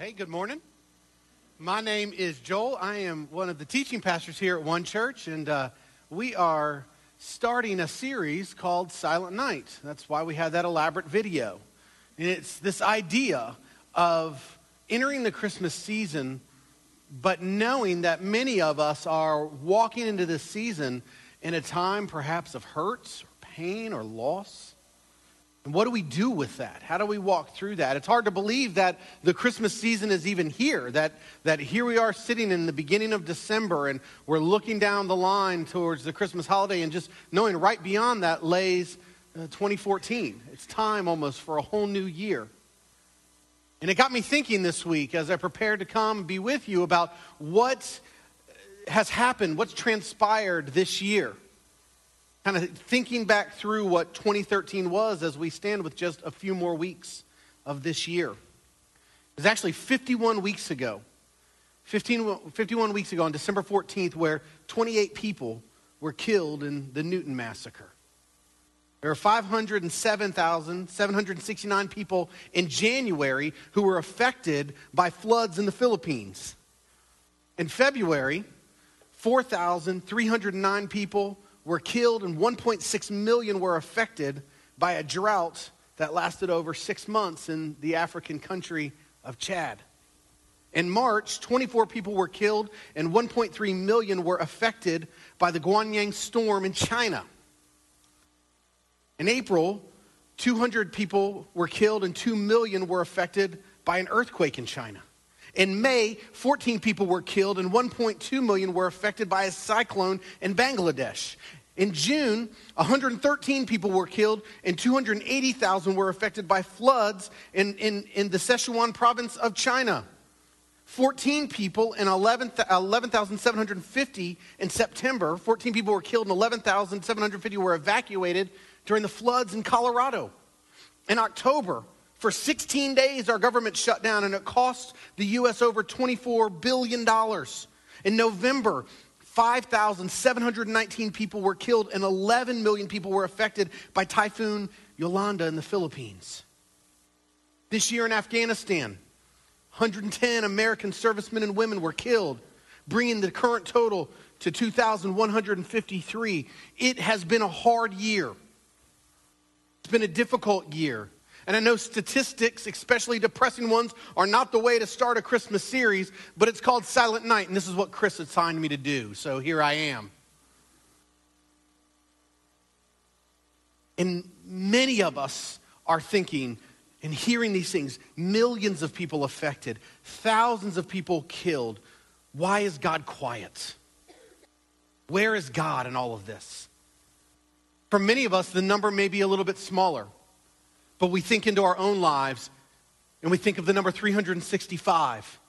Hey, good morning. My name is Joel. I am one of the teaching pastors here at One Church, and uh, we are starting a series called Silent Night. That's why we had that elaborate video. And it's this idea of entering the Christmas season, but knowing that many of us are walking into this season in a time perhaps of hurts, or pain, or loss. And what do we do with that? How do we walk through that? It's hard to believe that the Christmas season is even here, that, that here we are sitting in the beginning of December and we're looking down the line towards the Christmas holiday and just knowing right beyond that lays uh, 2014. It's time almost for a whole new year. And it got me thinking this week as I prepared to come and be with you about what has happened, what's transpired this year kind of thinking back through what 2013 was as we stand with just a few more weeks of this year. It was actually 51 weeks ago, 15, 51 weeks ago on December 14th, where 28 people were killed in the Newtown Massacre. There are 507,769 people in January who were affected by floods in the Philippines. In February, 4,309 people were killed and 1.6 million were affected by a drought that lasted over six months in the African country of Chad. In March, 24 people were killed and 1.3 million were affected by the Guangyan storm in China. In April, 200 people were killed and 2 million were affected by an earthquake in China. In May, 14 people were killed and 1.2 million were affected by a cyclone in Bangladesh. In June, 113 people were killed and 280,000 were affected by floods in, in, in the Sichuan province of China. 14 people and 11,750 in September. 14 people were killed and 11,750 were evacuated during the floods in Colorado. In October, for 16 days, our government shut down and it cost the U.S. over $24 billion. In November, 5,719 people were killed and 11 million people were affected by Typhoon Yolanda in the Philippines. This year in Afghanistan, 110 American servicemen and women were killed, bringing the current total to 2,153. It has been a hard year. It's been a difficult year. And I know statistics, especially depressing ones, are not the way to start a Christmas series, but it's called Silent Night, and this is what Chris assigned me to do. So here I am. And many of us are thinking and hearing these things millions of people affected, thousands of people killed. Why is God quiet? Where is God in all of this? For many of us, the number may be a little bit smaller. But we think into our own lives and we think of the number 365.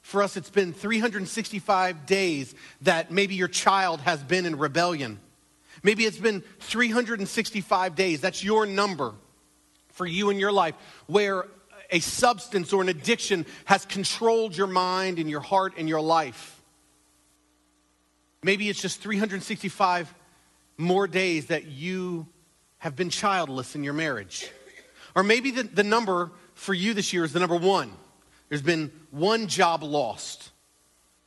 For us, it's been 365 days that maybe your child has been in rebellion. Maybe it's been 365 days. That's your number for you in your life where a substance or an addiction has controlled your mind and your heart and your life. Maybe it's just 365 more days that you have been childless in your marriage. Or maybe the, the number for you this year is the number one. There's been one job lost,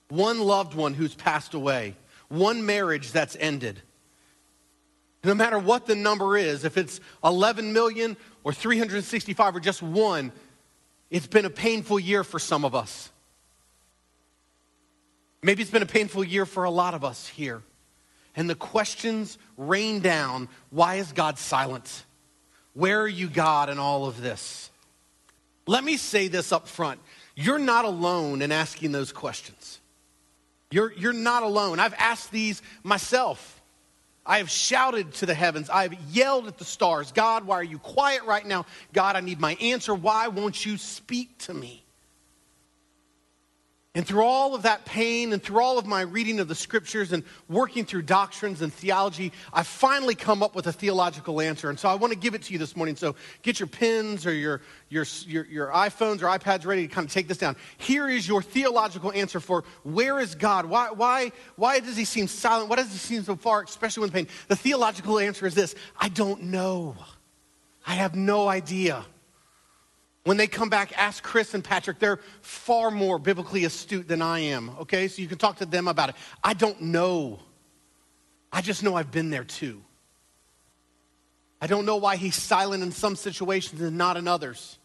one loved one who's passed away, one marriage that's ended. No matter what the number is, if it's 11 million or 365 or just one, it's been a painful year for some of us. Maybe it's been a painful year for a lot of us here. And the questions rain down why is God silent? Where are you, God, in all of this? Let me say this up front. You're not alone in asking those questions. You're, you're not alone. I've asked these myself. I have shouted to the heavens. I have yelled at the stars God, why are you quiet right now? God, I need my answer. Why won't you speak to me? And through all of that pain and through all of my reading of the scriptures and working through doctrines and theology, I finally come up with a theological answer. And so I want to give it to you this morning. So get your pens or your, your, your, your iPhones or iPads ready to kind of take this down. Here is your theological answer for where is God? Why, why, why does he seem silent? Why does he seem so far, especially when pain? The theological answer is this I don't know. I have no idea. When they come back, ask Chris and Patrick. They're far more biblically astute than I am, okay? So you can talk to them about it. I don't know. I just know I've been there too. I don't know why he's silent in some situations and not in others.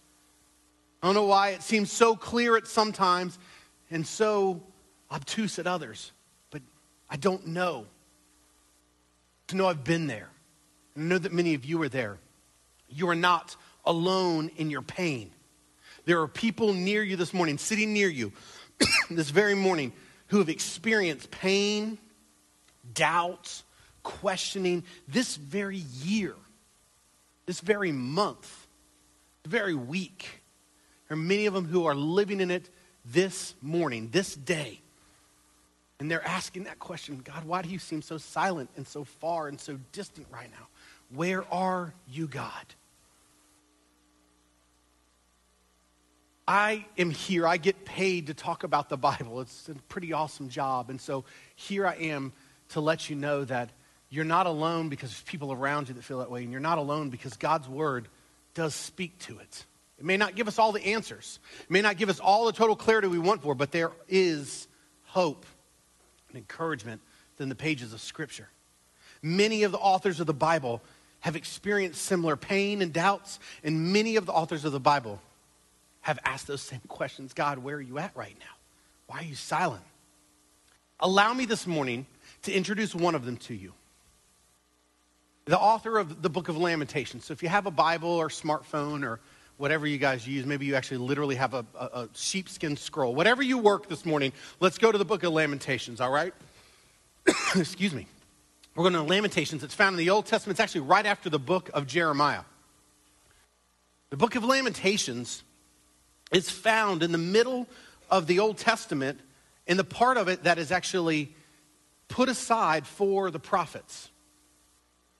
I don't know why it seems so clear at some times and so obtuse at others, but I don't know. To know I've been there. I know that many of you are there. You are not alone in your pain. There are people near you this morning, sitting near you this very morning, who have experienced pain, doubts, questioning this very year, this very month, very week. There are many of them who are living in it this morning, this day. And they're asking that question God, why do you seem so silent and so far and so distant right now? Where are you, God? I am here. I get paid to talk about the Bible. It's a pretty awesome job. And so here I am to let you know that you're not alone because there's people around you that feel that way. And you're not alone because God's word does speak to it. It may not give us all the answers, it may not give us all the total clarity we want for, but there is hope and encouragement in the pages of Scripture. Many of the authors of the Bible have experienced similar pain and doubts, and many of the authors of the Bible have asked those same questions God, where are you at right now? Why are you silent? Allow me this morning to introduce one of them to you. The author of the book of Lamentations. So if you have a Bible or smartphone or whatever you guys use, maybe you actually literally have a, a, a sheepskin scroll. Whatever you work this morning, let's go to the book of Lamentations, all right? Excuse me. We're going to Lamentations. It's found in the Old Testament. It's actually right after the book of Jeremiah. The book of Lamentations is found in the middle of the Old Testament in the part of it that is actually put aside for the prophets.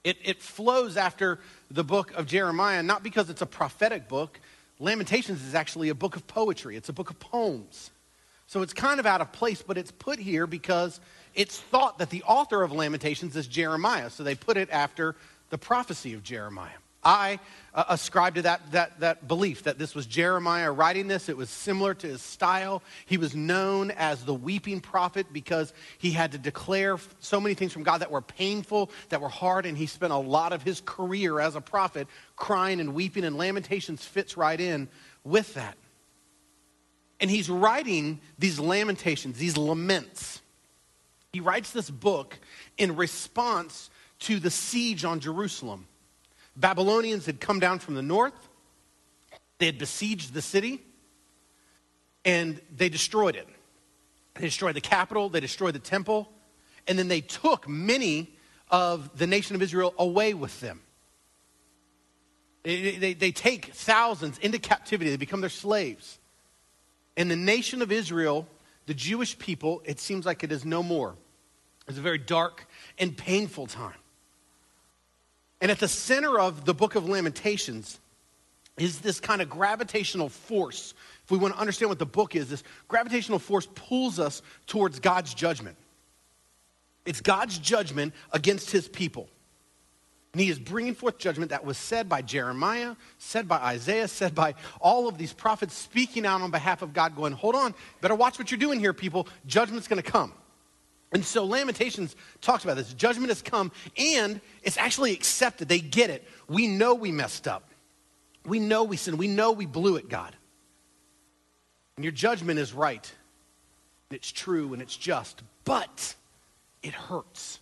It, it flows after the book of Jeremiah, not because it's a prophetic book. Lamentations is actually a book of poetry, it's a book of poems. So it's kind of out of place, but it's put here because it's thought that the author of Lamentations is Jeremiah. So they put it after the prophecy of Jeremiah. I uh, ascribe to that, that, that belief that this was Jeremiah writing this. It was similar to his style. He was known as the weeping prophet because he had to declare so many things from God that were painful, that were hard, and he spent a lot of his career as a prophet crying and weeping, and Lamentations fits right in with that. And he's writing these lamentations, these laments. He writes this book in response to the siege on Jerusalem. Babylonians had come down from the north, they had besieged the city, and they destroyed it. They destroyed the capital, they destroyed the temple, and then they took many of the nation of Israel away with them. They, they, they, take thousands into captivity, they become their slaves. And the nation of Israel, the Jewish people, it seems like it is no more. It's a very dark and painful time. And at the center of the book of Lamentations is this kind of gravitational force. If we want to understand what the book is, this gravitational force pulls us towards God's judgment. It's God's judgment against his people. And he is bringing forth judgment that was said by Jeremiah, said by Isaiah, said by all of these prophets speaking out on behalf of God, going, Hold on, better watch what you're doing here, people. Judgment's going to come. And so Lamentations talks about this. Judgment has come and it's actually accepted. They get it. We know we messed up. We know we sinned. We know we blew it, God. And your judgment is right. And it's true and it's just. But it hurts.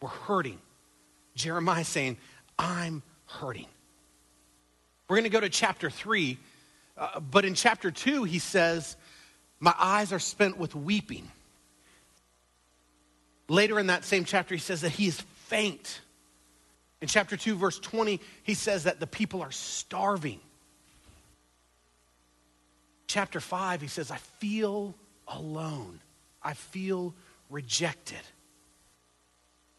We're hurting. Jeremiah saying, I'm hurting. We're going to go to chapter 3. Uh, but in chapter 2, he says, My eyes are spent with weeping. Later in that same chapter, he says that he is faint. In chapter 2, verse 20, he says that the people are starving. Chapter 5, he says, I feel alone. I feel rejected.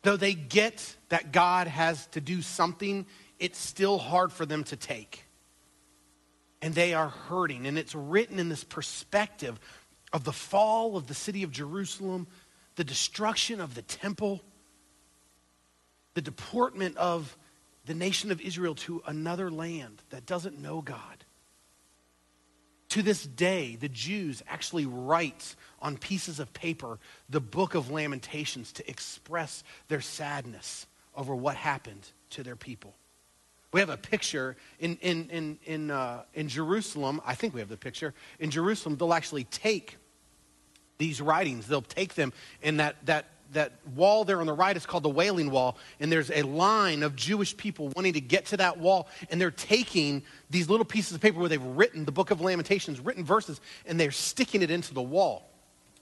Though they get that God has to do something, it's still hard for them to take. And they are hurting. And it's written in this perspective of the fall of the city of Jerusalem, the destruction of the temple, the deportment of the nation of Israel to another land that doesn't know God. To this day, the Jews actually write on pieces of paper the book of Lamentations to express their sadness over what happened to their people. We have a picture in, in, in, in, uh, in Jerusalem. I think we have the picture. In Jerusalem, they'll actually take these writings, they'll take them in that, that, that wall there on the right is called the Wailing Wall, and there's a line of Jewish people wanting to get to that wall, and they're taking these little pieces of paper where they've written the book of Lamentations, written verses, and they're sticking it into the wall.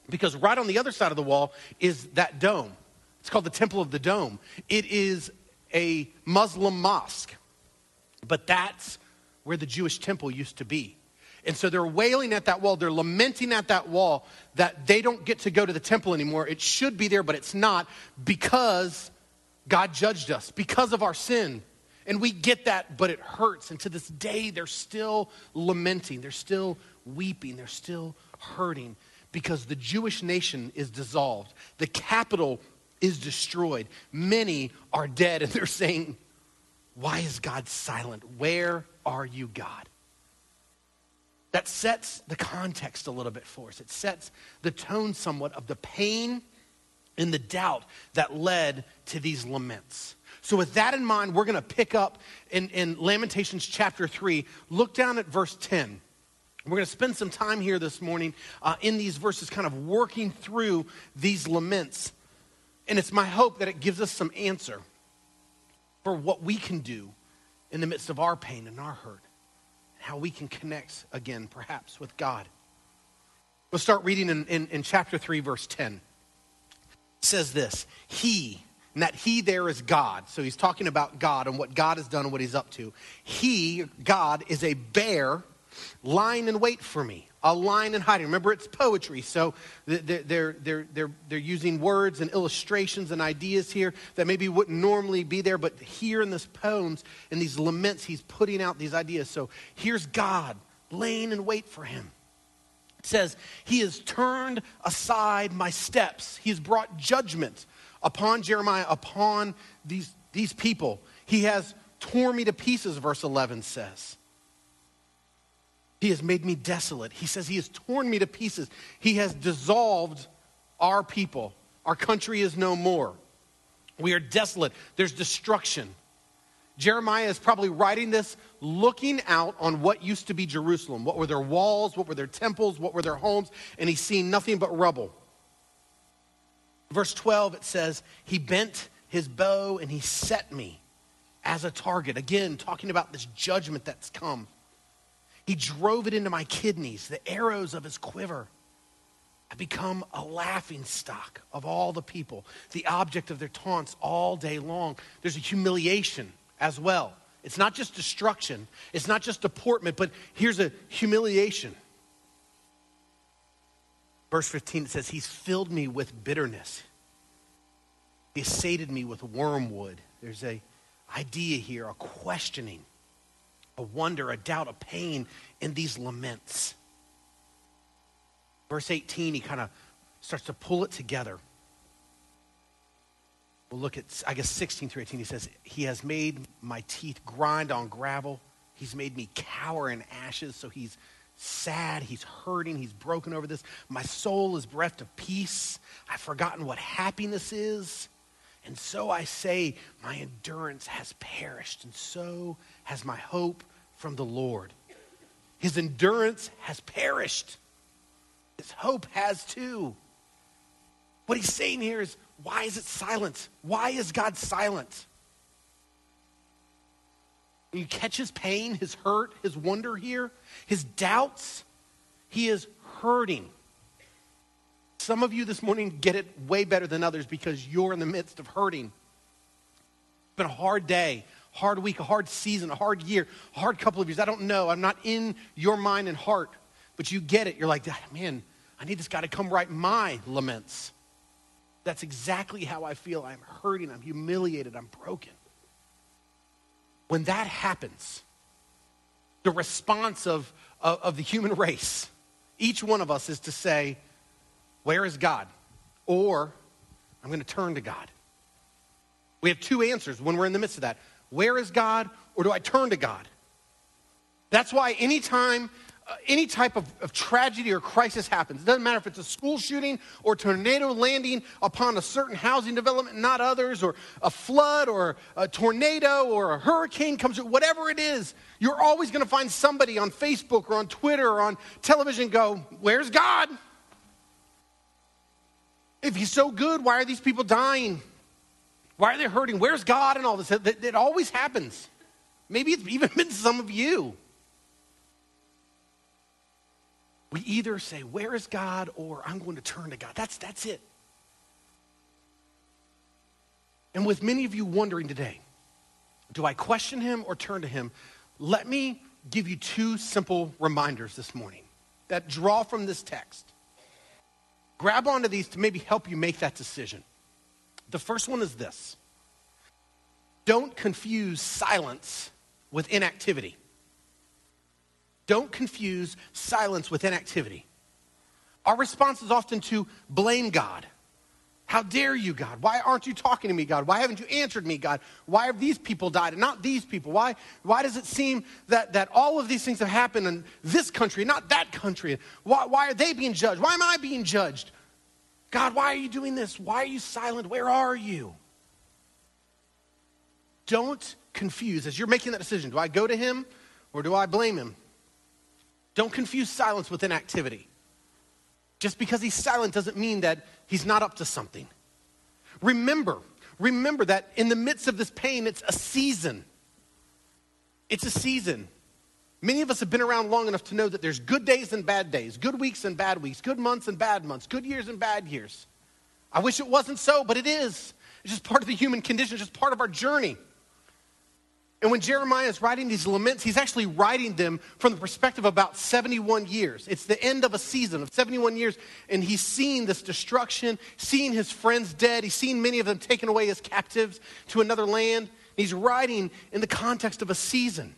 Because right on the other side of the wall is that dome. It's called the Temple of the Dome. It is a Muslim mosque. But that's where the Jewish temple used to be. And so they're wailing at that wall. They're lamenting at that wall that they don't get to go to the temple anymore. It should be there, but it's not because God judged us, because of our sin. And we get that, but it hurts. And to this day, they're still lamenting. They're still weeping. They're still hurting because the Jewish nation is dissolved. The capital is destroyed. Many are dead, and they're saying, why is God silent? Where are you, God? That sets the context a little bit for us. It sets the tone somewhat of the pain and the doubt that led to these laments. So, with that in mind, we're going to pick up in, in Lamentations chapter 3. Look down at verse 10. We're going to spend some time here this morning uh, in these verses, kind of working through these laments. And it's my hope that it gives us some answer for what we can do in the midst of our pain and our hurt, how we can connect again, perhaps, with God. We'll start reading in, in, in chapter 3, verse 10. It says this He, and that He there is God. So he's talking about God and what God has done and what He's up to. He, God, is a bear lying in wait for me a line in hiding. Remember, it's poetry, so they're, they're, they're, they're using words and illustrations and ideas here that maybe wouldn't normally be there, but here in this poems, in these laments, he's putting out these ideas. So here's God laying in wait for him. It says, He has turned aside my steps. He has brought judgment upon Jeremiah, upon these, these people. He has torn me to pieces, verse 11 says. He has made me desolate. He says he has torn me to pieces. He has dissolved our people. Our country is no more. We are desolate. There's destruction. Jeremiah is probably writing this looking out on what used to be Jerusalem. What were their walls? What were their temples? What were their homes? And he's seen nothing but rubble. Verse 12, it says, He bent his bow and he set me as a target. Again, talking about this judgment that's come. He drove it into my kidneys, the arrows of his quiver. I become a laughing stock of all the people, the object of their taunts all day long. There's a humiliation as well. It's not just destruction, it's not just deportment, but here's a humiliation. Verse 15 it says, He's filled me with bitterness. He sated me with wormwood. There's a idea here, a questioning a wonder, a doubt, a pain in these laments. Verse 18, he kind of starts to pull it together. We'll look at, I guess, 16 through 18. He says, He has made my teeth grind on gravel. He's made me cower in ashes. So he's sad. He's hurting. He's broken over this. My soul is bereft of peace. I've forgotten what happiness is. And so I say, my endurance has perished, and so has my hope from the Lord. His endurance has perished. His hope has too. What he's saying here is why is it silent? Why is God silent? You catch his pain, his hurt, his wonder here, his doubts. He is hurting. Some of you this morning get it way better than others because you're in the midst of hurting. It's been a hard day, hard week, a hard season, a hard year, a hard couple of years. I don't know. I'm not in your mind and heart, but you get it. You're like, ah, man, I need this guy to come write my laments. That's exactly how I feel. I'm hurting, I'm humiliated, I'm broken. When that happens, the response of, of, of the human race, each one of us is to say, Where is God? Or I'm going to turn to God. We have two answers when we're in the midst of that. Where is God? Or do I turn to God? That's why anytime uh, any type of, of, tragedy or crisis happens, it doesn't matter if it's a school shooting or tornado landing upon a certain housing development, not others, or a flood or a tornado or a hurricane comes, whatever it is, you're always going to find somebody on Facebook or on Twitter or on television go, Where's God? If he's so good, why are these people dying? Why are they hurting? Where's God and all this? It, it always happens. Maybe it's even been some of you. We either say, Where is God? or I'm going to turn to God. That's, that's it. And with many of you wondering today, do I question him or turn to him? Let me give you two simple reminders this morning that draw from this text. Grab onto these to maybe help you make that decision. The first one is this don't confuse silence with inactivity. Don't confuse silence with inactivity. Our response is often to blame God. How dare you, God? Why aren't you talking to me, God? Why haven't you answered me, God? Why have these people died and not these people? Why, why does it seem that, that all of these things have happened in this country, not that country? Why, why are they being judged? Why am I being judged? God, why are you doing this? Why are you silent? Where are you? Don't confuse as you're making that decision. Do I go to him or do I blame him? Don't confuse silence with inactivity. Just because he's silent doesn't mean that he's not up to something. Remember, remember that in the midst of this pain, it's a season. It's a season. Many of us have been around long enough to know that there's good days and bad days, good weeks and bad weeks, good months and bad months, good years and bad years. I wish it wasn't so, but it is. It's just part of the human condition, it's just part of our journey. And when Jeremiah is writing these laments, he's actually writing them from the perspective of about 71 years. It's the end of a season of 71 years, and he's seen this destruction, seeing his friends dead. He's seen many of them taken away as captives to another land. He's writing in the context of a season.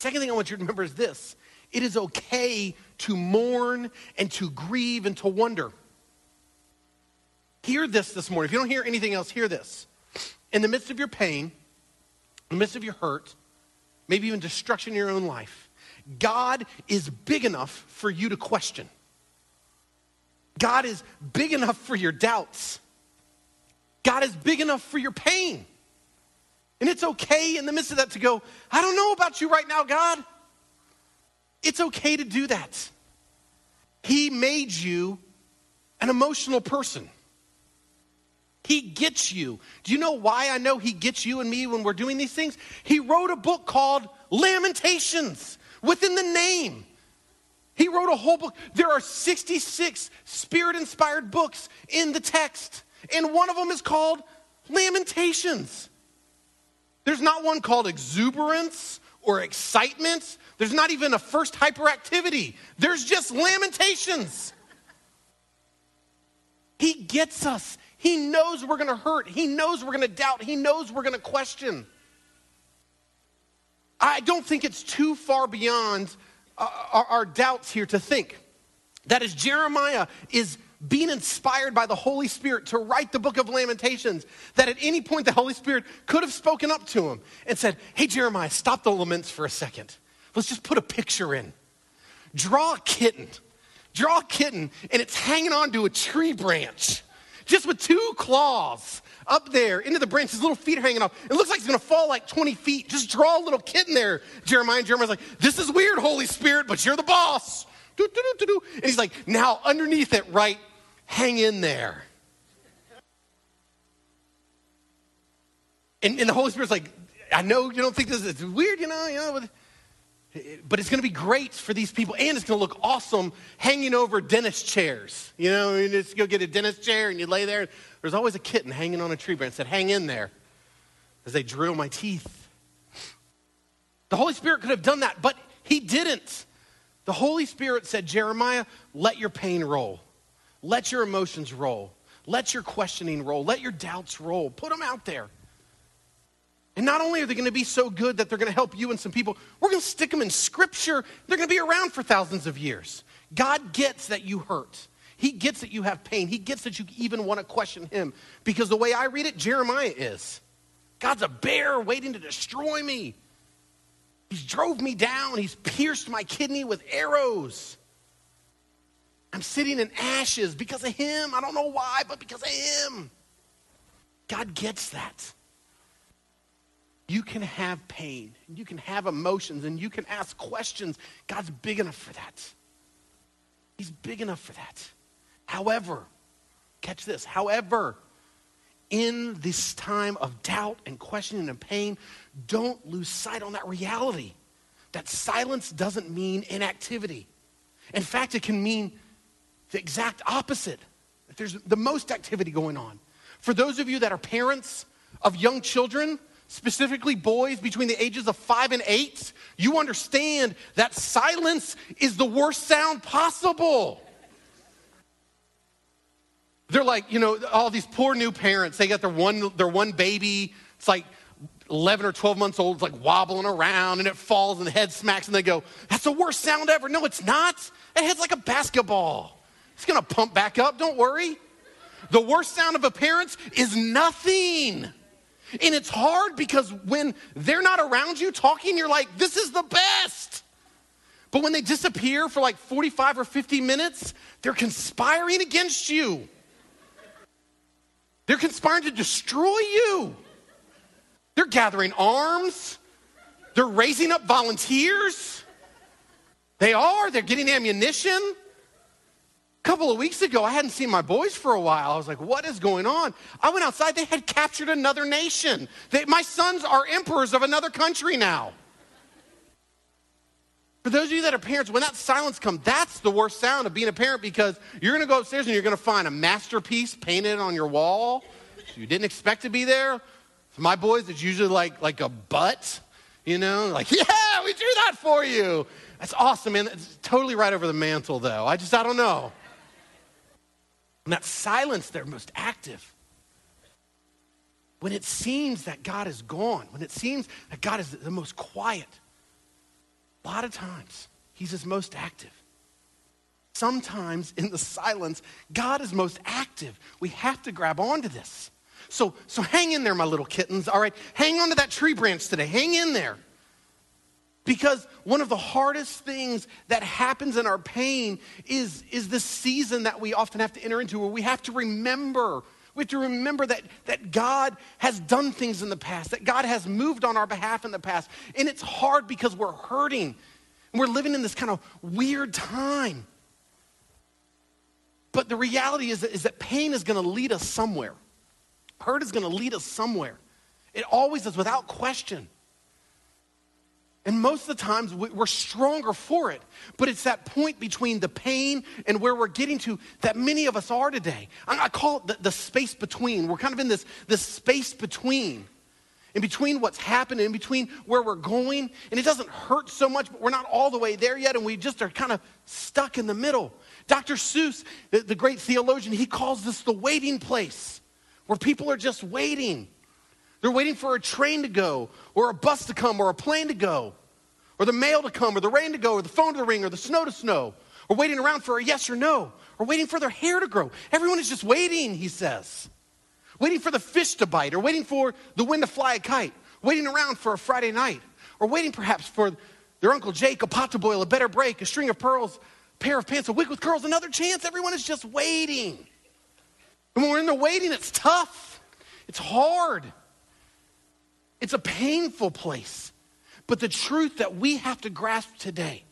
Second thing I want you to remember is this it is okay to mourn and to grieve and to wonder. Hear this this morning. If you don't hear anything else, hear this. In the midst of your pain, in the midst of your hurt, maybe even destruction in your own life, God is big enough for you to question. God is big enough for your doubts. God is big enough for your pain. And it's okay in the midst of that to go, I don't know about you right now, God. It's okay to do that. He made you an emotional person. He gets you. Do you know why I know He gets you and me when we're doing these things? He wrote a book called Lamentations within the name. He wrote a whole book. There are 66 spirit inspired books in the text, and one of them is called Lamentations. There's not one called Exuberance or Excitement. There's not even a first hyperactivity. There's just Lamentations. He gets us. He knows we're going to hurt. He knows we're going to doubt. He knows we're going to question. I don't think it's too far beyond uh, our, our doubts here to think that as Jeremiah is being inspired by the Holy Spirit to write the book of Lamentations, that at any point the Holy Spirit could have spoken up to him and said, Hey, Jeremiah, stop the laments for a second. Let's just put a picture in. Draw a kitten. Draw a kitten, and it's hanging onto a tree branch just with two claws up there into the branch. His little feet are hanging off. It looks like he's going to fall like 20 feet. Just draw a little kitten there, Jeremiah. And Jeremiah's like, this is weird, Holy Spirit, but you're the boss. And he's like, now underneath it, right, hang in there. And, and the Holy Spirit's like, I know you don't think this is weird, you know, you know, but it's going to be great for these people, and it's going to look awesome hanging over dentist chairs. You know, you just go get a dentist chair and you lay there. There's always a kitten hanging on a tree branch that hang in there as they drill my teeth. The Holy Spirit could have done that, but He didn't. The Holy Spirit said, Jeremiah, let your pain roll, let your emotions roll, let your questioning roll, let your doubts roll. Put them out there. And not only are they going to be so good that they're going to help you and some people, we're going to stick them in scripture. They're going to be around for thousands of years. God gets that you hurt. He gets that you have pain. He gets that you even want to question him. Because the way I read it, Jeremiah is God's a bear waiting to destroy me. He's drove me down. He's pierced my kidney with arrows. I'm sitting in ashes because of him. I don't know why, but because of him. God gets that. You can have pain, and you can have emotions, and you can ask questions. God's big enough for that. He's big enough for that. However, catch this, however, in this time of doubt and questioning and pain, don't lose sight on that reality that silence doesn't mean inactivity. In fact, it can mean the exact opposite. That there's the most activity going on. For those of you that are parents of young children, specifically boys between the ages of five and eight, you understand that silence is the worst sound possible. They're like, you know, all these poor new parents, they got their one, their one baby, it's like 11 or 12 months old, it's like wobbling around and it falls and the head smacks and they go, that's the worst sound ever. No, it's not. It head's like a basketball. It's gonna pump back up, don't worry. The worst sound of a is nothing. And it's hard because when they're not around you talking, you're like, this is the best. But when they disappear for like 45 or 50 minutes, they're conspiring against you. They're conspiring to destroy you. They're gathering arms. They're raising up volunteers. They are. They're getting ammunition. A couple of weeks ago, I hadn't seen my boys for a while. I was like, what is going on? I went outside. They had captured another nation. They, my sons are emperors of another country now. For those of you that are parents, when that silence comes, that's the worst sound of being a parent because you're going to go upstairs and you're going to find a masterpiece painted on your wall you didn't expect to be there. For my boys, it's usually like, like a butt, you know, like, yeah, we drew that for you. That's awesome, man. It's totally right over the mantle, though. I just, I don't know. And that silence, they're most active. When it seems that God is gone, when it seems that God is the most quiet, a lot of times, He's His most active. Sometimes in the silence, God is most active. We have to grab onto this. So, so hang in there, my little kittens, all right? Hang on to that tree branch today. Hang in there. Because one of the hardest things that happens in our pain is, is this season that we often have to enter into where we have to remember we have to remember that, that God has done things in the past, that God has moved on our behalf in the past. And it's hard because we're hurting and we're living in this kind of weird time. But the reality is that, is that pain is going to lead us somewhere. Hurt is going to lead us somewhere. It always does, without question. And most of the times we're stronger for it. But it's that point between the pain and where we're getting to that many of us are today. I call it the, the space between. We're kind of in this, this space between. In between what's happened, in between where we're going. And it doesn't hurt so much, but we're not all the way there yet. And we just are kind of stuck in the middle. Dr. Seuss, the, the great theologian, he calls this the waiting place where people are just waiting. They're waiting for a train to go, or a bus to come, or a plane to go, or the mail to come, or the rain to go, or the phone to ring, or the snow to snow, or waiting around for a yes or no, or waiting for their hair to grow. Everyone is just waiting, he says. Waiting for the fish to bite, or waiting for the wind to fly a kite, waiting around for a Friday night, or waiting perhaps for their Uncle Jake, a pot to boil, a better break, a string of pearls, pair of pants, a wig with curls, another chance. Everyone is just waiting. And when we're in the waiting, it's tough, it's hard, it's a painful place. But the truth that we have to grasp today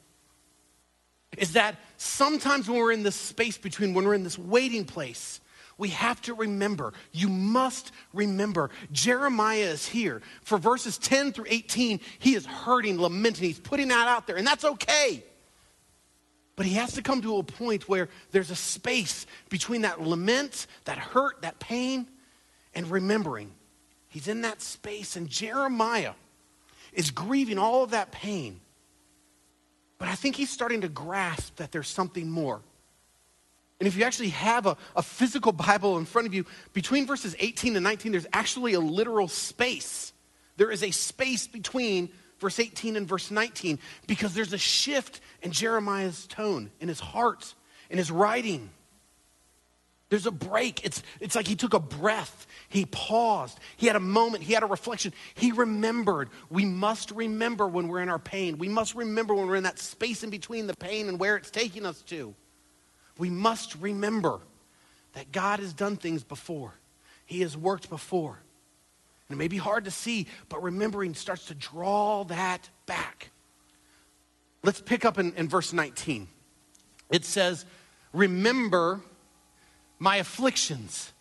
is that sometimes when we're in this space between, when we're in this waiting place, we have to remember, you must remember, Jeremiah is here. For verses 10 through 18, he is hurting, lamenting, he's putting that out there, and that's okay. But he has to come to a point where there's a space between that lament, that hurt, that pain, and remembering. He's in that space, and Jeremiah is grieving all of that pain. But I think he's starting to grasp that there's something more. And if you actually have a, a physical Bible in front of you, between verses 18 and 19, there's actually a literal space. There is a space between verse 18 and verse 19 because there's a shift in Jeremiah's tone, in his heart, in his writing. There's a break. It's, it's like he took a breath. He paused. He had a moment. He had a reflection. He remembered. We must remember when we're in our pain. We must remember when we're in that space in between the pain and where it's taking us to. We must remember that God has done things before, He has worked before. And it may be hard to see, but remembering starts to draw that back. Let's pick up in, in verse 19. It says, Remember my afflictions.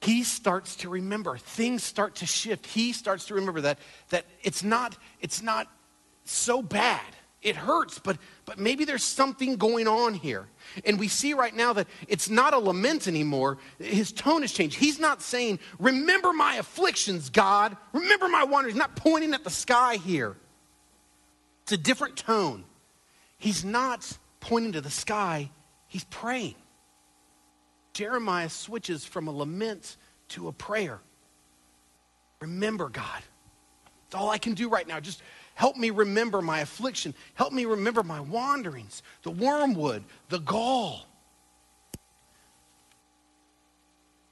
He starts to remember. Things start to shift. He starts to remember that, that it's, not, it's not so bad. It hurts, but, but maybe there's something going on here. And we see right now that it's not a lament anymore. His tone has changed. He's not saying, Remember my afflictions, God. Remember my wanderings. He's not pointing at the sky here. It's a different tone. He's not pointing to the sky, he's praying. Jeremiah switches from a lament to a prayer. Remember, God. It's all I can do right now. Just help me remember my affliction. Help me remember my wanderings, the wormwood, the gall.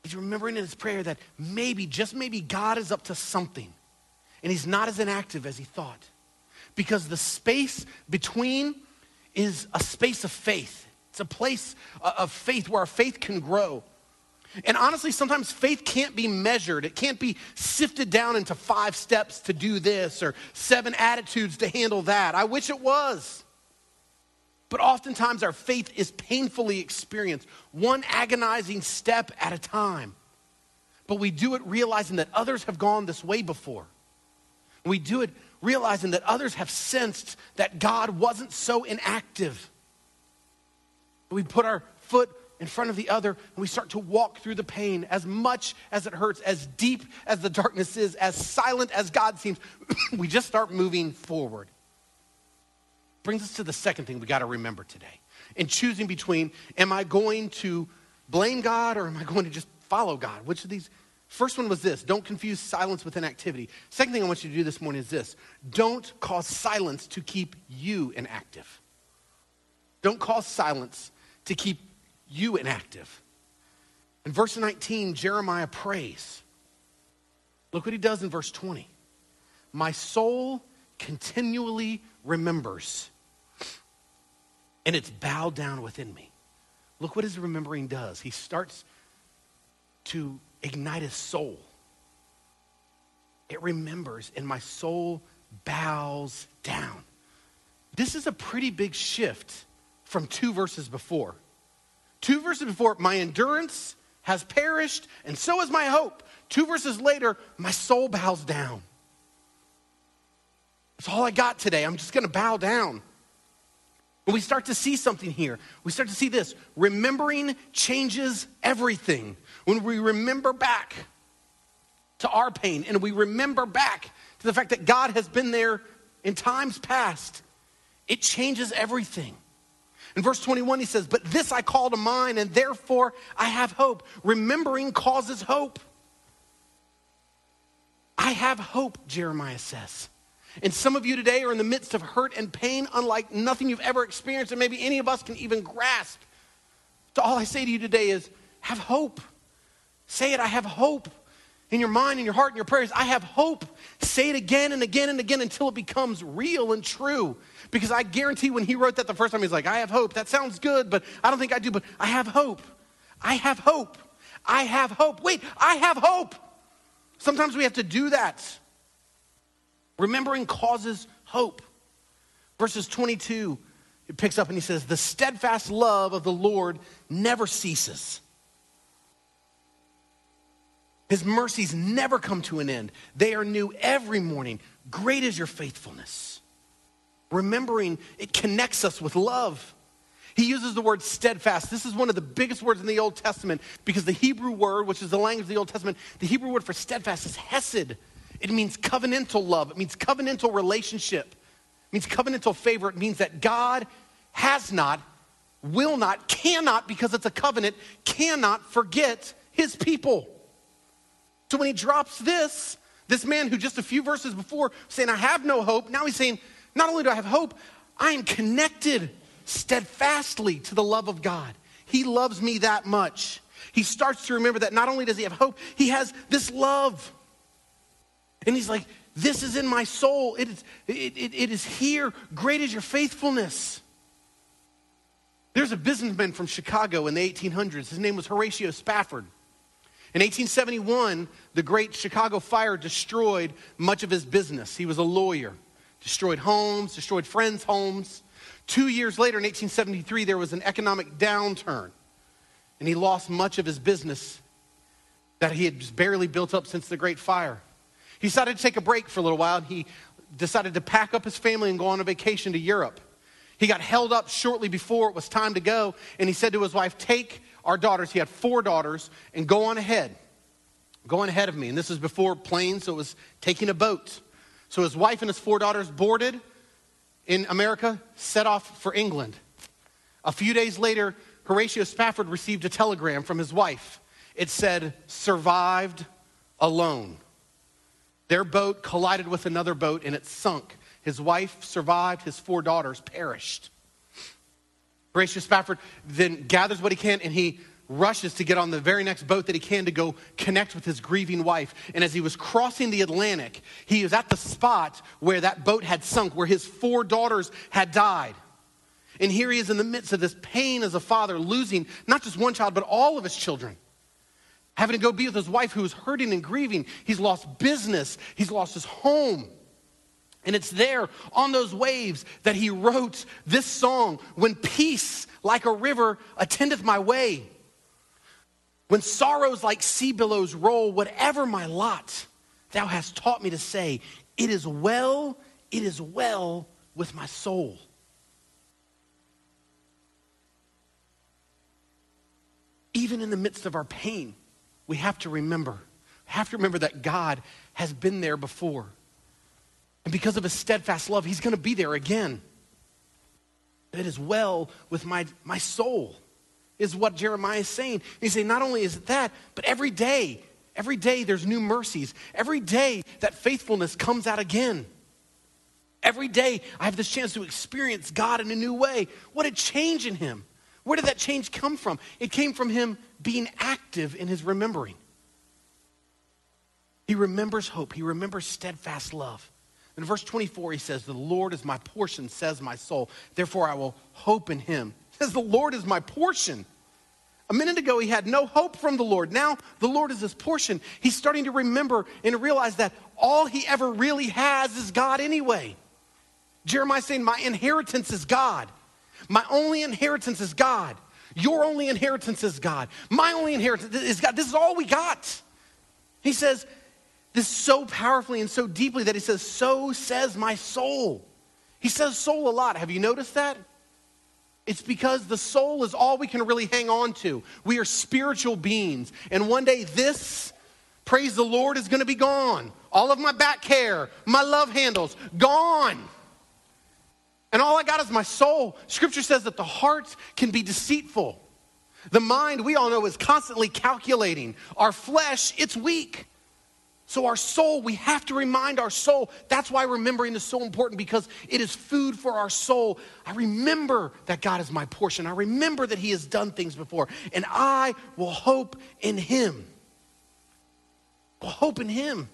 He's remembering in his prayer that maybe, just maybe, God is up to something. And he's not as inactive as he thought. Because the space between is a space of faith. It's a place uh, of faith where our faith can grow. And honestly, sometimes faith can't be measured. It can't be sifted down into five steps to do this or seven attitudes to handle that. I wish it was. But oftentimes our faith is painfully experienced, one agonizing step at a time. But we do it realizing that others have gone this way before. We do it realizing that others have sensed that God wasn't so inactive. We put our foot in front of the other and we start to walk through the pain as much as it hurts, as deep as the darkness is, as silent as God seems. we just start moving forward. Brings us to the second thing we got to remember today. In choosing between, am I going to blame God or am I going to just follow God? Which of these? First one was this don't confuse silence with inactivity. Second thing I want you to do this morning is this don't cause silence to keep you inactive. Don't cause silence to keep you inactive. In verse 19, Jeremiah prays. Look what he does in verse 20. My soul continually remembers, and it's bowed down within me. Look what his remembering does. He starts to ignite his soul. It remembers, and my soul bows down. This is a pretty big shift from two verses before. Two verses before, my endurance has perished, and so is my hope. Two verses later, my soul bows down. That's all I got today. I'm just going to bow down. And we start to see something here. We start to see this. Remembering changes everything. When we remember back to our pain and we remember back to the fact that God has been there in times past, it changes everything. In verse 21, he says, But this I call to mind, and therefore I have hope. Remembering causes hope. I have hope, Jeremiah says. And some of you today are in the midst of hurt and pain, unlike nothing you've ever experienced, and maybe any of us can even grasp. So, all I say to you today is have hope. Say it, I have hope in your mind, in your heart, in your prayers. I have hope. Say it again and again and again until it becomes real and true. Because I guarantee when he wrote that the first time, he's like, I have hope. That sounds good, but I don't think I do, but I have hope. I have hope. I have hope. Wait, I have hope. Sometimes we have to do that. Remembering causes hope. Verses 22, it picks up and he says, The steadfast love of the Lord never ceases. His mercies never come to an end. They are new every morning. Great is your faithfulness remembering it connects us with love. He uses the word steadfast. This is one of the biggest words in the Old Testament because the Hebrew word, which is the language of the Old Testament, the Hebrew word for steadfast is hesed. It means covenantal love, it means covenantal relationship, it means covenantal favor. It means that God has not, will not, cannot, because it's a covenant, cannot forget his people. So when he drops this, this man who just a few verses before saying, I have no hope, now he's saying, not only do I have hope, I am connected steadfastly to the love of God. he loves me that much. He starts to remember that not only does he have hope, he has this love. And he's like, This is in my soul. It is, it, it, it is here. Great is your faithfulness. There's a businessman from Chicago in the 1800s. His name was Horatio Spafford. In 1871, the great Chicago fire destroyed much of his business. He was a lawyer, destroyed homes, destroyed friends' homes. Two years later, in 1873, there was an economic downturn, and he lost much of his business that he had barely built up since the great fire. He decided to take a break for a little while, and he decided to pack up his family and go on a vacation to Europe. He got held up shortly before it was time to go, and he said to his wife, Take our daughters, he had four daughters, and go on ahead. Go on ahead of me. And this was before planes, so it was taking a boat. So his wife and his four daughters boarded in America, set off for England. A few days later, Horatio Spafford received a telegram from his wife. It said, survived alone. Their boat collided with another boat and it sunk. His wife survived, his four daughters perished. Horatio Spafford then gathers what he can and he rushes to get on the very next boat that he can to go connect with his grieving wife. And as he was crossing the Atlantic, he was at the spot where that boat had sunk, where his four daughters had died. And here he is in the midst of this pain as a father, losing not just one child, but all of his children. Having to go be with his wife who is hurting and grieving. He's lost business, he's lost his home. And it's there on those waves that he wrote this song When peace like a river attendeth my way, when sorrows like sea billows roll, whatever my lot, thou hast taught me to say, It is well, it is well with my soul. Even in the midst of our pain, we have to remember, have to remember that God has been there before. And because of his steadfast love, he's going to be there again. It is well with my, my soul, is what Jeremiah is saying. He's saying, not only is it that, but every day, every day there's new mercies. Every day that faithfulness comes out again. Every day I have this chance to experience God in a new way. What a change in him. Where did that change come from? It came from him being active in his remembering. He remembers hope, he remembers steadfast love. In verse 24, he says, The Lord is my portion, says my soul. Therefore, I will hope in him. He says, The Lord is my portion. A minute ago, he had no hope from the Lord. Now, the Lord is his portion. He's starting to remember and realize that all he ever really has is God anyway. Jeremiah saying, My inheritance is God. My only inheritance is God. Your only inheritance is God. My only inheritance is God. This is all we got. He says, this so powerfully and so deeply that he says, So says my soul. He says soul a lot. Have you noticed that? It's because the soul is all we can really hang on to. We are spiritual beings. And one day this, praise the Lord, is going to be gone. All of my back hair, my love handles, gone. And all I got is my soul. Scripture says that the heart can be deceitful. The mind, we all know, is constantly calculating. Our flesh, it's weak. So, our soul, we have to remind our soul. That's why remembering is so important because it is food for our soul. I remember that God is my portion. I remember that He has done things before, and I will hope in Him. Will hope in Him.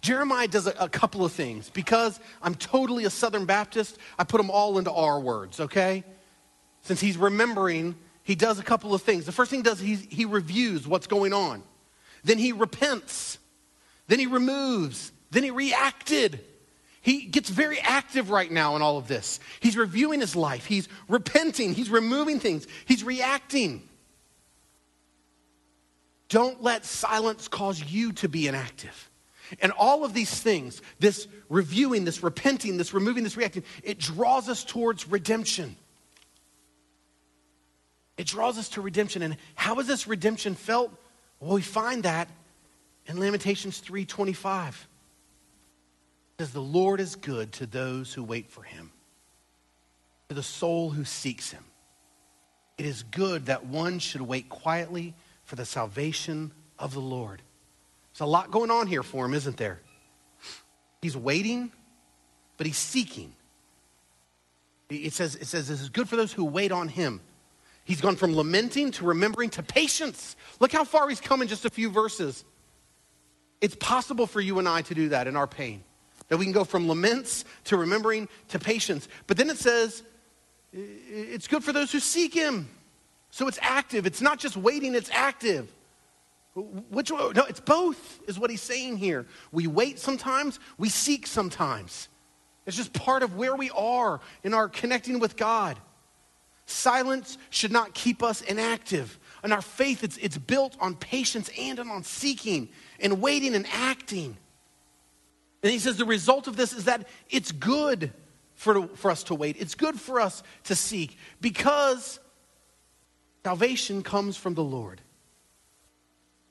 Jeremiah does a, a, couple of things. Because I'm totally a Southern Baptist, I put them all into our words, okay? Since he's remembering, he does a couple of things. The first thing he does, he, he reviews what's going on. Then he repents. Then he removes. Then he reacted. He gets very active right now in all of this. He's reviewing his life. He's repenting. He's removing things. He's reacting. Don't let silence cause you to be inactive. And all of these things, this reviewing, this repenting, this removing, this reacting, it draws us towards redemption. It draws us to redemption. And how is this redemption felt? Well, we find that in Lamentations 3:25 says the Lord is good to those who wait for him, to the soul who seeks him. It is good that one should wait quietly for the salvation of the Lord. There's a lot going on here for him, isn't there? He's waiting, but he's seeking. It says, it says this is good for those who wait on him. He's gone from lamenting to remembering to patience. Look how far he's come in just a few verses. It's possible for you and I to do that in our pain. That we can go from laments to remembering to patience. But then it says, it's good for those who seek him. So it's active. It's not just waiting, it's active. Which no, it's both, is what he's saying here. We wait sometimes, we seek sometimes. It's just part of where we are in our connecting with God. Silence should not keep us inactive. And our faith, it's, it's built on patience and on seeking and waiting and acting. And he says the result of this is that it's good for, for us to wait. It's good for us to seek because salvation comes from the Lord.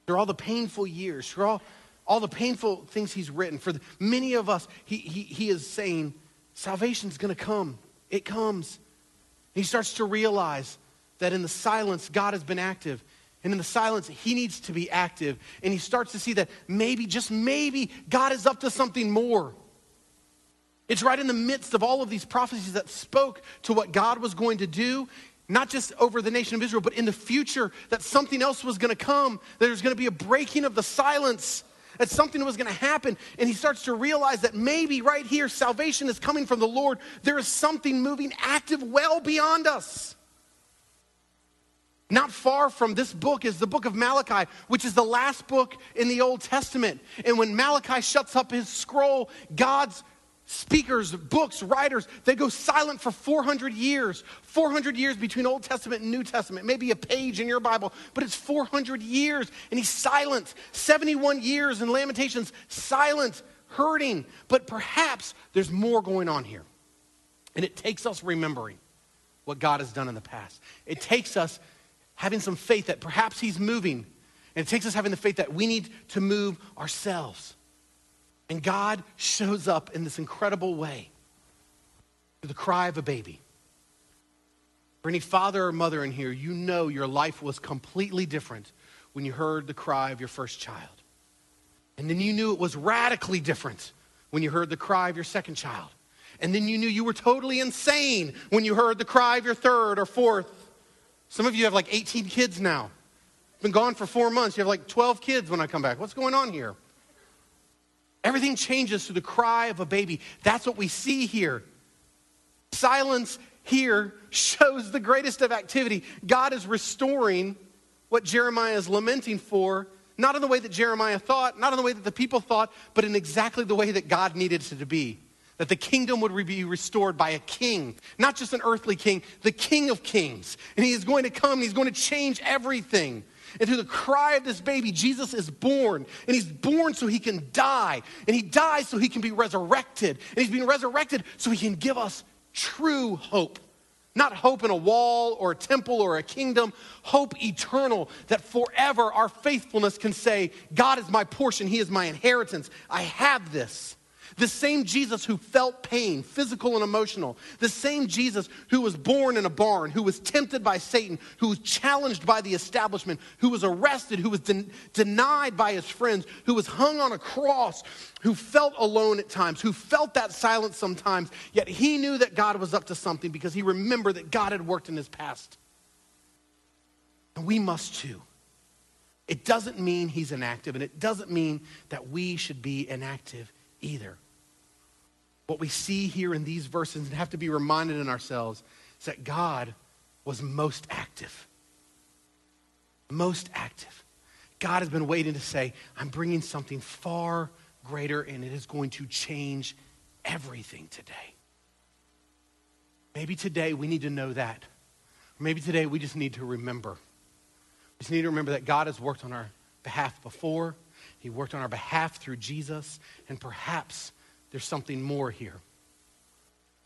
Through all the painful years, through all, all the painful things he's written, for the, many of us, he, he, he is saying, salvation's going to come. It comes. he starts to realize that in the silence, God has been active. And in the silence, he needs to be active. And he starts to see that maybe, just maybe, God is up to something more. It's right in the midst of all of these prophecies that spoke to what God was going to do, not just over the nation of Israel, but in the future, that something else was going to come, that there's going to be a breaking of the silence, that something was going to happen. And he starts to realize that maybe right here, salvation is coming from the Lord. There is something moving active well beyond us. Not far from this book is the book of Malachi, which is the last book in the Old Testament. And when Malachi shuts up his scroll, God's speakers, books, writers, they go silent for 400 years. 400 years between Old Testament and New Testament. Maybe a page in your Bible, but it's 400 years. And he's silent. 71 years in Lamentations, silent, hurting. But perhaps there's more going on here. And it takes us remembering what God has done in the past. It takes us having some faith that perhaps He's moving. And it takes us having the faith that we need to move ourselves. And God shows up in this incredible way through the cry of a baby. For any father or mother in here, you know your life was completely different when you heard the cry of your first child. And then you knew it was radically different when you heard the cry of your second child. And then you knew you were totally insane when you heard the cry of your third or fourth some of you have like 18 kids now. Been gone for four months. You have like 12 kids when I come back. What's going on here? Everything changes through the cry of a baby. That's what we see here. Silence here shows the greatest of activity. God is restoring what Jeremiah is lamenting for, not in the way that Jeremiah thought, not in the way that the people thought, but in exactly the way that God needed it to be that the kingdom would be restored by a king, not just an earthly king, the king of kings. And he is going to come, and he's going to change everything. And through the cry of this baby, Jesus is born. And he's born so he can die. And he dies so he can be resurrected. And he's being resurrected so he can give us true hope. Not hope in a wall or a temple or a kingdom, hope eternal that forever our faithfulness can say, God is my portion, He is my inheritance. I have this. The same Jesus who felt pain, physical and emotional. The same Jesus who was born in a barn, who was tempted by Satan, who was challenged by the establishment, who was arrested, who was den- denied by his friends, who was hung on a cross, who felt alone at times, who felt that silence sometimes, yet he knew that God was up to something because he remembered that God had worked in his past. And we must too. It doesn't mean he's inactive, and it doesn't mean that we should be inactive either. What we see here in these verses and have to be reminded in ourselves is that God was most active. Most active. God has been waiting to say, I'm bringing something far greater and it is going to change everything today. Maybe today we need to know that. Maybe today we just need to remember. We just need to remember that God has worked on our behalf before. He worked on our behalf through Jesus, and perhaps there's something more here.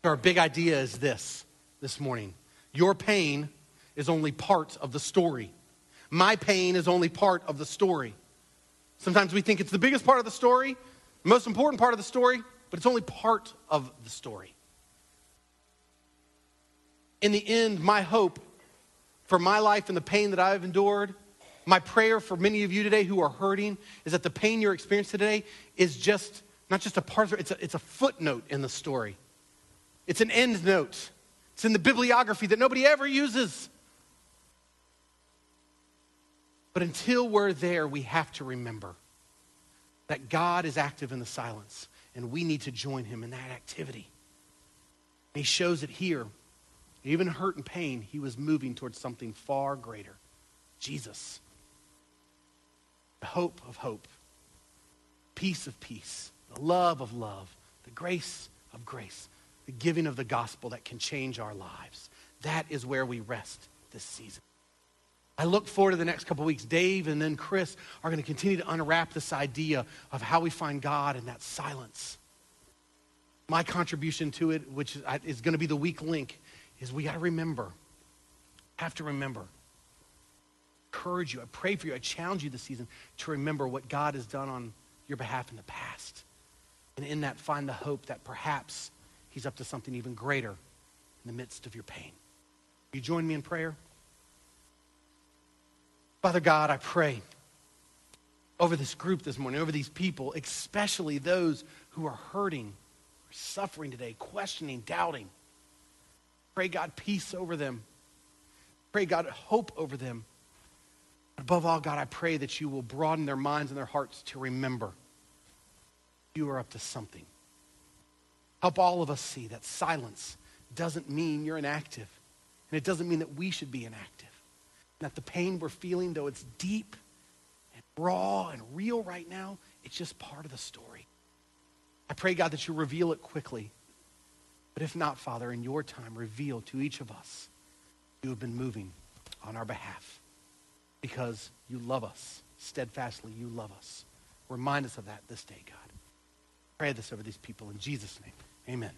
Our big idea is this this morning your pain is only part of the story. My pain is only part of the story. Sometimes we think it's the biggest part of the story, the most important part of the story, but it's only part of the story. In the end, my hope for my life and the pain that I've endured, my prayer for many of you today who are hurting, is that the pain you're experiencing today is just not just a part of it, it's a, it's a footnote in the story. It's an end note. It's in the bibliography that nobody ever uses. But until we're there, we have to remember that God is active in the silence, and we need to join him in that activity. And he shows it here. Even hurt and pain, he was moving towards something far greater Jesus. The hope of hope, peace of peace, the love of love, the grace of grace, the giving of the gospel that can change our lives. That is where we rest this season. I look forward to the next couple weeks. Dave and then Chris are going to continue to unwrap this idea of how we find God in that silence. My contribution to it, which is going to be the weak link, is we got to remember, have to remember. Encourage you. I pray for you. I challenge you this season to remember what God has done on your behalf in the past. And in that, find the hope that perhaps He's up to something even greater in the midst of your pain. You join me in prayer? Father God, I pray over this group this morning, over these people, especially those who are hurting, suffering today, questioning, doubting. Pray, God, peace over them. Pray, God, hope over them. Above all, God, I pray that you will broaden their minds and their hearts to remember you are up to something. Help all of us see that silence doesn't mean you're inactive. And it doesn't mean that we should be inactive that the pain we're feeling, though it's deep and raw and real right now, it's just part of the story. I pray, God, that you reveal it quickly. But if not, Father, in your time, reveal to each of us you have been moving on our behalf because you love us. Steadfastly, you love us. Remind us of that this day, God. Pray this over these people in Jesus' name. Amen.